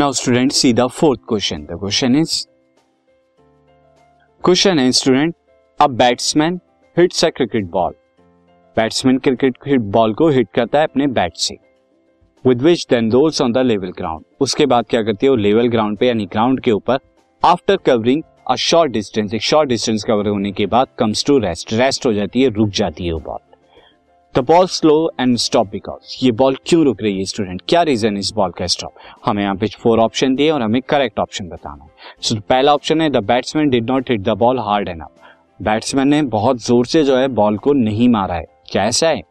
Now student see the fourth question the question is question है student a batsman hits a cricket ball batsman cricket ball को hit करता है अपने bat से with which then rolls on the level ground उसके बाद क्या करती है? वो लेवल ग्राउंड पे, यानी ग्राउंड के ऊपर after covering a short distance एक शॉर्ट डिस्टेंस कवर होने के बाद कम्स टू रेस्ट रेस्ट हो जाती है, रुक जाती है वो ball ball slow and stop because ये बॉल क्यों रुक रही है स्टूडेंट क्या रीजन इस बॉल का स्टॉप हमें यहाँ पे फोर ऑप्शन दिए और हमें करेक्ट ऑप्शन बताना है। सो so, पहला ऑप्शन है the batsman did not hit the ball hard enough batsman ने बहुत ज़ोर से जो है बॉल को नहीं मारा है। क्या ऐसा है?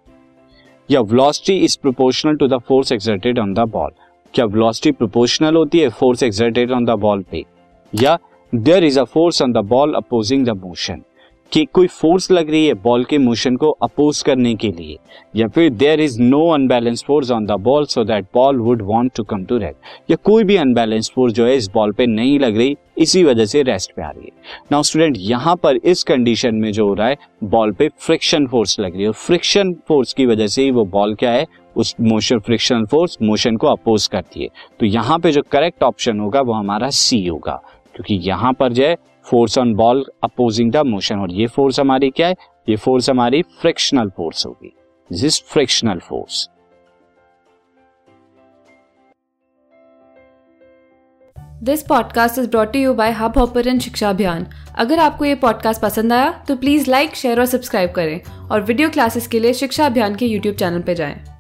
या velocity is proportional to the force exerted on the ball क्या वेलोसिटी प्रोपोर्शनल होती है force exerted on the ball पे? या there is a force on the ball opposing the motion कि कोई फोर्स लग रही है बॉल के मोशन को अपोज करने के लिए, या फिर there is no unbalance force on the ball so that ball would want to come to rest या कोई भी अनबैलेंस फोर्स जो है इस बॉल पे नहीं लग रही, इसी वजह से रेस्ट पे आ रही है। नाउ स्टूडेंट यहाँ पर इस कंडीशन में जो हो रहा है बॉल पे फ्रिक्शन फोर्स लग रही है, और फ्रिक्शन फोर्स की वजह से ही वो बॉल क्या है, उस मोशन फ्रिक्शनल फोर्स मोशन को अपोज करती है। तो यहाँ पे जो करेक्ट ऑप्शन होगा, वो हमारा सी होगा, क्योंकि यहाँ पर जो है force on ball opposing the motion और ये फोर्स हमारी क्या है? ये फोर्स हमारी फ्रिक्शनल फोर्स होगी। This is frictional force this podcast is brought you by hub hopper शिक्षा अभियान अगर आपको ये पॉडकास्ट पसंद आया तो प्लीज़ लाइक शेयर और सब्सक्राइब करें। और वीडियो क्लासेस के लिए शिक्षा अभियान के यूट्यूब चैनल पर जाएँ।